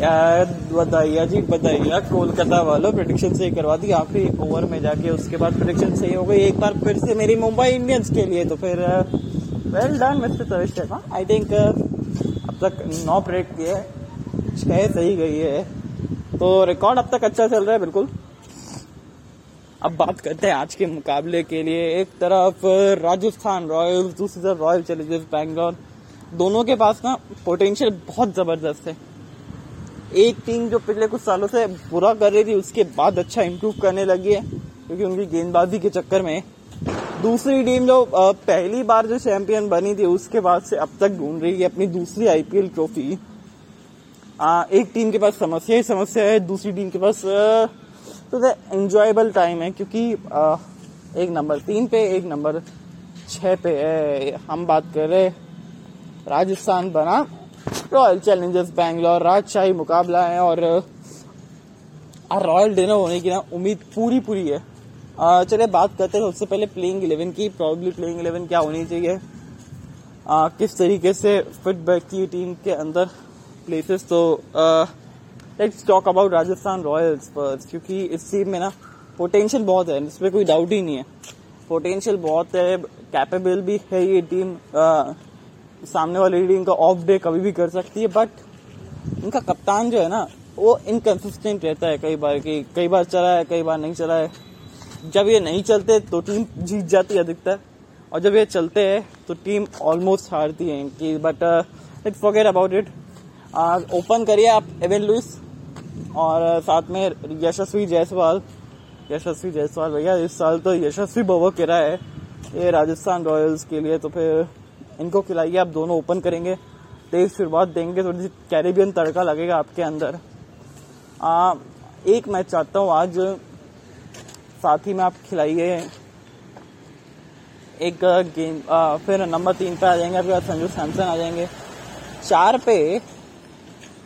बताइए जी बताइए कोलकाता वालों प्रोडिक्शन सही करवा दी, आखिरी ओवर में जाके उसके बाद प्रोडिक्शन सही हो गई। एक बार फिर से मेरी मुंबई इंडियंस के लिए तो फिर well done mister Tavish Sharma I think अब तक नौ ब्रेक किए छह सही गई है। तो रिकॉर्ड अब तक अच्छा चल रहा है, बिल्कुल। अब बात करते हैं आज के मुकाबले के लिए। एक तरफ़ राजस्थान रॉयल्स, दूसरी तरफ़ रॉयल चैलेंजर्स बैंगलोर। दोनों के पास ना पोटेंशियल बहुत ज़बरदस्त है। एक टीम जो पिछले कुछ सालों से बुरा कर रही थी उसके बाद अच्छा इम्प्रूव करने लगी है क्योंकि उनकी गेंदबाजी के चक्कर में। दूसरी टीम जो पहली बार जो चैंपियन बनी थी उसके बाद से अब तक ढूंढ रही है अपनी दूसरी आईपीएल ट्रॉफी एक टीम के पास समस्या ही समस्या है दूसरी टीम के पास तो एंजॉयबल टाइम है क्योंकि आ, एक नंबर तीन पे एक नंबर छह पे है हम बात कर रहे राजस्थान बना। रॉयल चैलेंजर्स बैंगलोर राजशाही मुकाबला है और रॉयल डिनर होने की ना उम्मीद पूरी पूरी है चलिए बात करते हैं सबसे पहले प्लेइंग इलेवन की प्रॉब्ली प्लेइंग इलेवन क्या होनी चाहिए? आ, किस तरीके से फिट बैक की टीम के अंदर प्लेसेस तो let's talk about Rajasthan royals पर क्योंकि इस टीम में ना पोटेंशियल बहुत है इसमें कोई डाउट ही नहीं है। पोटेंशियल बहुत है कैपेबल भी है ये टीम सामने वाली टीम का ऑफ़ डे कभी भी कर सकती है बट इनका कप्तान जो है ना, वो इनकन्सिस्टेंट रहता है कई बार कि कई बार चला है, कई बार नहीं चला है। जब ये नहीं चलते तो टीम जीत जाती है अधिकतर, और जब ये चलते हैं तो टीम ऑलमोस्ट हारती है कि but let's forget about it open करिए आप एवेन लुइस और साथ में यशस्वी जायसवाल। यशस्वी जायसवाल भैया, इस साल तो यशस्वी बवो किरा है। ये राजस्थान रॉयल्स के लिए तो फिर इनको खिलाइए आप दोनों ओपन करेंगे तेज शुरुआत देंगे थोड़ी सी कैरेबियन तड़का लगेगा आपके अंदर। आ, एक मैच चाहता हूँ आज साथ ही में आप खिलाइए। एक गेम फिर नंबर तीन पे आ जाएँगे आपके संजू सैमसन आ जाएँगे। चार पे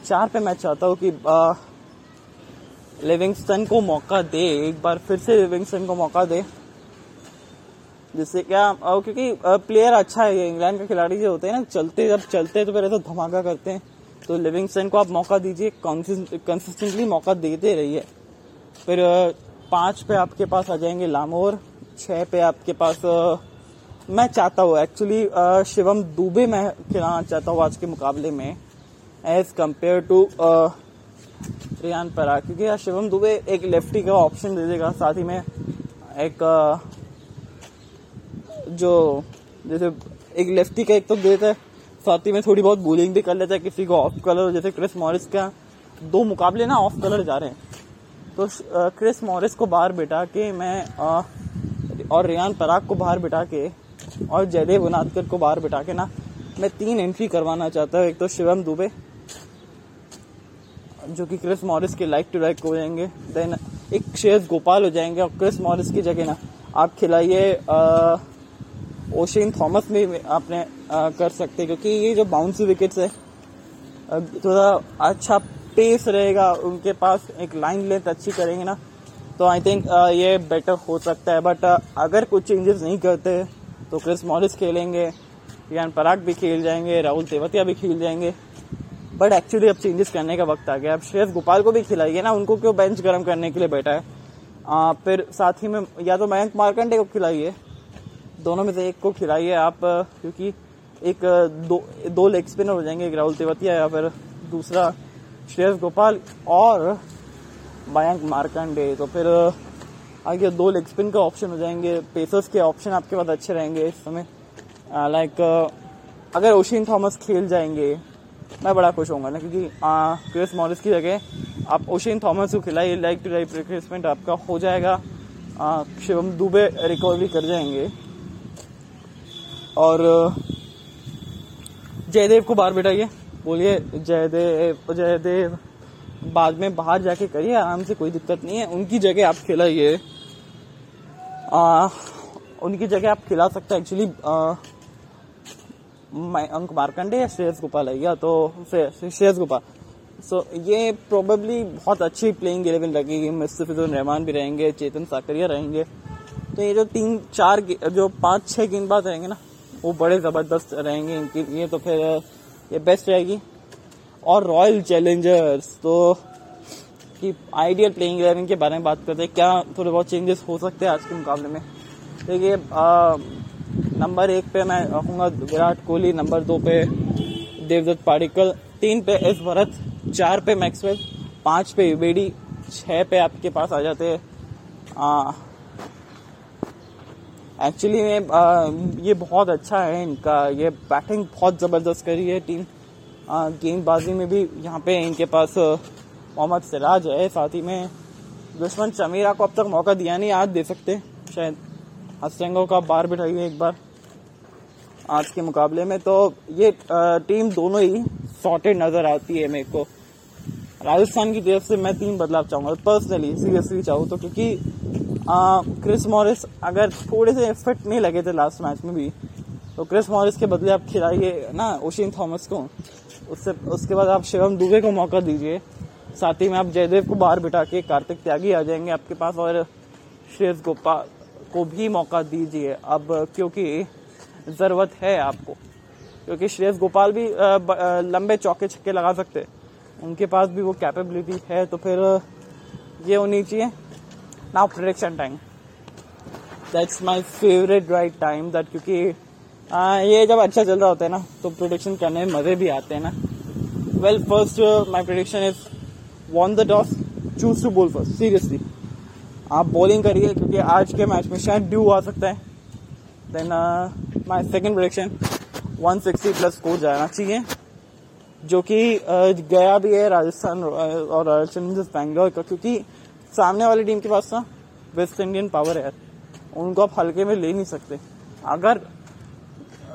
चार पे मैं चाहता हूँ कि लिविंगस्टन को मौका दे एक बार फिर से लिविंगस्टन को मौका दे। जिससे क्या क्योंकि प्लेयर अच्छा है, इंग्लैंड के खिलाड़ी जो होते हैं ना, चलते, जब चलते हैं तो फिर ऐसा धमाका करते हैं। तो लिविंगस्टन को आप मौका दीजिए कंसिस्टेंटली मौका देते रहिए। फिर पाँच पे आपके पास आ जाएँगे लामोर, छह पे आपके पास मैं चाहता हूँ एक्चुअली शिवम दुबे मैं खिलाना चाहता हूँ आज के मुकाबले में एज कंपेयर टू रियान परा क्योंकि शिवम दुबे एक लेफ्टी का ऑप्शन दे देगा, साथ ही में एक जो जैसे एक लेफ्टी का एक तो देता है साथ ही में थोड़ी बहुत बोलिंग भी कर लेता है किसी को ऑफ़ कलर जैसे क्रिस मॉरिस का दो मुकाबले ना ऑफ़ कलर जा रहे हैं। तो क्रिस मॉरिस को बाहर बिठा के मैं आ, और रियान पराग को बाहर बिठा के और जयदेव उनादकर को बाहर बिठा के ना मैं तीन एंट्री करवाना चाहता हूँ। एक तो शिवम दुबे जो कि क्रिस मॉरिस के लाइक टू लाइक हो जाएँगे। देन एक शेष गोपाल हो जाएँगे और क्रिस मॉरिस की जगह ना आप खिलाइए ओशिन थॉमस में आपने कर सकते क्योंकि ये जो बाउंसी विकेट्स है थोड़ा अच्छा पेस रहेगा उनके पास एक लाइन लेंथ अच्छी करेंगे ना तो आई थिंक ये बेटर हो सकता है बट अगर कुछ चेंजेस नहीं करते तो क्रिस मॉरिस खेलेंगे रियान पराग भी खेल जाएँगे राहुल तेवतिया भी खेल जाएँगे बट एक्चुअली अब चेंजेस करने का वक्त आ गया अब श्रेयस गोपाल को भी खिलाइए ना उनको क्यों बेंच गर्म करने के लिए बैठा है? आ, फिर साथ ही में या तो मयंक मार्कंडे को खिलाइए दोनों में से एक को खिलाइए आप, क्योंकि एक, दो दो लेग स्पिनर हो जाएँगे एक राहुल तेवतिया या फिर दूसरा श्रेयस गोपाल और मयंक मार्कंडे। तो फिर, आगे दो लेग स्पिन का ऑप्शन हो जाएँगे। पेसर्स के ऑप्शन आपके पास अच्छे रहेंगे इस समय। लाइक अगर ओशिन थॉमस खेल जाएँगे, मैं बड़ा खुश होऊँगा ना, क्योंकि क्रिस मॉरिस की जगह आप ओशिन थॉमस को खिलाइए लाइक टू लाइक रिप्लेसमेंट आपका हो जाएगा। शिवम दुबे रिकवरी कर जाएँगे। और जयदेव को बाहर बिठाइए। बोलिए जयदेव जयदेव बाद में बाहर जाके करिए आराम से कोई दिक्कत नहीं है। उनकी जगह आप खिलाइए। उनकी जगह आप खिला सकते हैं। एक्चुअली अंक मार्कंडे या श्रेयस गोपाल है या तो श्रेयस गोपाल। सो so, ये प्रोबेबली बहुत अच्छी प्लेइंग इलेवन लगेगी मुस्तफिजुर रहमान भी रहेंगे चेतन साकरिया रहेंगे। तो ये जो तीन चार जो पाँच छह गेंदबाज रहेंगे ना वो बड़े ज़बरदस्त रहेंगे इनके लिए तो फिर ये बेस्ट रहेगी। और रॉयल चैलेंजर्स तो कि आइडियल प्लेइंग इलेवन के बारे में बात करते हैं। क्या थोड़े बहुत चेंजेस हो सकते हैं आज के मुकाबले में? देखिए नंबर एक पे मैं रखूँगा विराट कोहली नंबर दो पे देवदत्त पाडिकल तीन पे एस भरत, चार पे मैक्सवेल पाँच पे युबेडी छह पे आपके पास आ जाते हैं। एक्चुअली में ये बहुत अच्छा है इनका। ये बैटिंग बहुत ज़बरदस्त करी है टीम गेंदबाजी में भी यहाँ पे इनके पास मोहम्मद सिराज है साथ ही में। दुश्मन चमीरा को अब तक मौका दिया नहीं, आज दे सकते शायद। हसरंगों का बार बिठाइए एक बार। आज के मुकाबले में तो ये टीम दोनों ही सॉर्टेड नज़र आती है मेरे को। राजस्थान की तरफ़ से मैं तीन बदलाव चाहूँगा। पर्सनली सीरियसली चाहूँ तो क्योंकि क्रिस मॉरिस, अगर थोड़े से फिट नहीं लगे थे लास्ट मैच में भी तो क्रिस मॉरिस के बदले आप खिलाइए ना ओशिन थॉमस को। उससे, उसके बाद आप शिवम दुबे को मौका दीजिए। साथ ही में आप जयदेव को बाहर बिठा के कार्तिक त्यागी आ जाएँगे आपके पास और श्रेयस गोपाल को भी मौका दीजिए। अब क्योंकि ज़रूरत है आपको, क्योंकि श्रेयस गोपाल भी लंबे चौके छक्के लगा सकते। उनके पास भी वो कैपेबिलिटी है तो फिर ये होनी चाहिए। Now prediction time that's my favourite right time that क्योंकि आ, ये जब अच्छा चल रहा होता है ना तो प्रोडिक्शन करने में मज़े भी आते हैं ना। Well first my prediction is won the toss choose to bowl first seriously आप बॉलिंग करिए क्योंकि आज के मैच में शायद ड्यू आ सकता है। Then my second prediction 160 plus score जाना चाहिए। जो कि uh, गया भी है राजस्थान और रॉयल चैलेंजर्स बैंगलोर का क्योंकि सामने वाली टीम के पास ना वेस्ट इंडियन पावर है उनको आप हल्के में ले नहीं सकते। अगर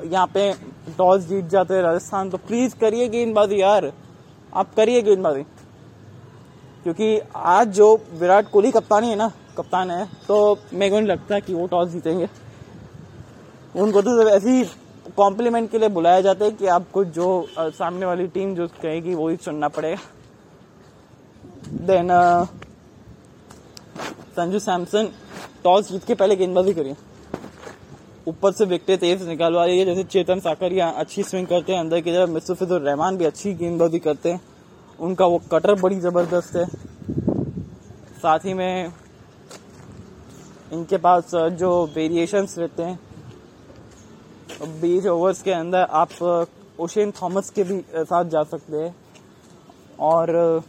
यहाँ पे टॉस जीत जाते हैं राजस्थान तो प्लीज़ करिए गेंदबाजी यार। आप करिए गेंदबाजी। क्योंकि आज जो विराट कोहली कप्तानी है ना, कप्तान है तो मेरे को नहीं लगता कि वो टॉस जीतेंगे। उनको तो ऐसे कॉम्प्लीमेंट के लिए बुलाया जाता है कि आपको जो सामने वाली टीम जो कहेगी वो ही चुनना पड़ेगा। देन संजू सैमसन टॉस जीत के पहले गेंदबाजी करी ऊपर से विकेट तेज निकालवा रही है, जैसे चेतन साकरिया अच्छी स्विंग करते हैं, अंदर की तरफ़ मिसफिजुर रहमान भी अच्छी गेंदबाजी करते हैं। उनका वो कटर बड़ी ज़बरदस्त है। साथ ही में इनके पास जो वेरिएशंस रहते हैं, बीस ओवर्स के अंदर आप ओशेन थॉमस के भी साथ जा सकते हैं। और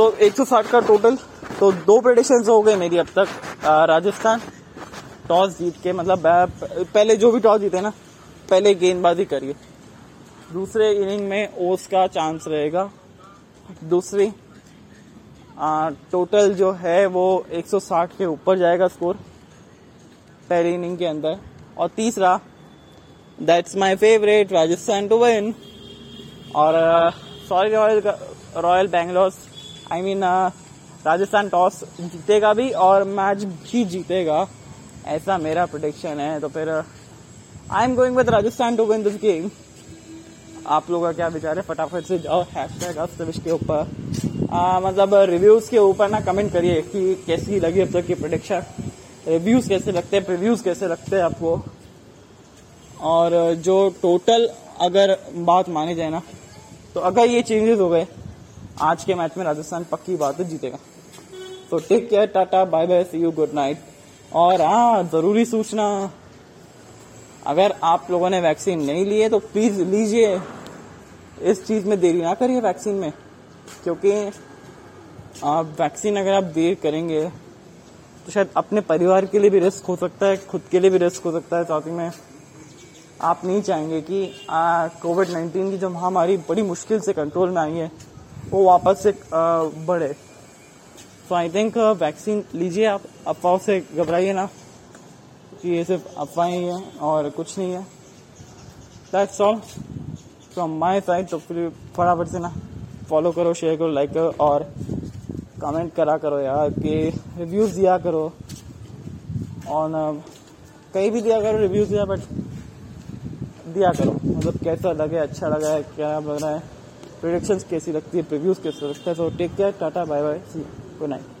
तो 160 का टोटल तो दो प्रेडिक्शन हो गए मेरी अब तक राजस्थान टॉस जीत के मतलब पहले जो भी टॉस जीते ना पहले गेंदबाजी करिए। दूसरे इनिंग में ओस का चांस रहेगा। दूसरी आ, टोटल जो है वो 160 के ऊपर जाएगा स्कोर पहली इनिंग के अंदर। और तीसरा that's my favourite Rajasthan to win और sorry royal royal Bangalore I mean Rajasthan toss जीतेगा भी और मैच भी जीतेगा। ऐसा मेरा प्रोडिक्शन है। तो फिर I am going with Rajasthan to win this game आप लोगों का क्या विचार है? फटाफट से जाओ। हैश टैग के ऊपर। मतलब रिव्यूज़ के ऊपर ना कमेंट करिए कि कैसी लगी अब तक की प्रोडिक्शन रिव्यूज़ कैसे लगते हैं? प्रिव्यूज कैसे लगते हैं आपको? और जो टोटल अगर बात मानी जाए ना तो अगर ये चेंजेस हो गए आज के मैच में राजस्थान पक्की बात है, जीतेगा। तो take care tata bye bye see you good night और हाँ ज़रूरी सूचना, अगर आप लोगों ने वैक्सीन नहीं लिए तो प्लीज़ लीजिए। इस चीज़ में देरी ना करिए वैक्सीन में, क्योंकि आप वैक्सीन अगर आप देर करेंगे तो शायद अपने परिवार के लिए भी रिस्क हो सकता है, खुद के लिए भी रिस्क हो सकता है, साथ ही में आप नहीं चाहेंगे कि कोविड नाइन्टीन की जो महामारी बड़ी मुश्किल से कंट्रोल में आई है वो वापस से बढ़े। सो आई थिंक वैक्सीन लीजिए आप। अफवाह से घबराइए ना। कि ये सिर्फ़ अफवाहें ही है और कुछ नहीं है। That's all from my side तो फिर फटाफट से ना फॉलो करो शेयर करो लाइक करो और कमेंट करा करो यार। कि रिव्यूज़ दिया करो। और कहीं भी दिया करो रिव्यूज़ दिया बट दिया करो। मतलब कैसा लगे अच्छा लगा है, क्या लग रहा है। प्रोडिक्शंस कैसी लगती है प्रिव्यूज़ कैसे लगता है so take care tata bye bye see good night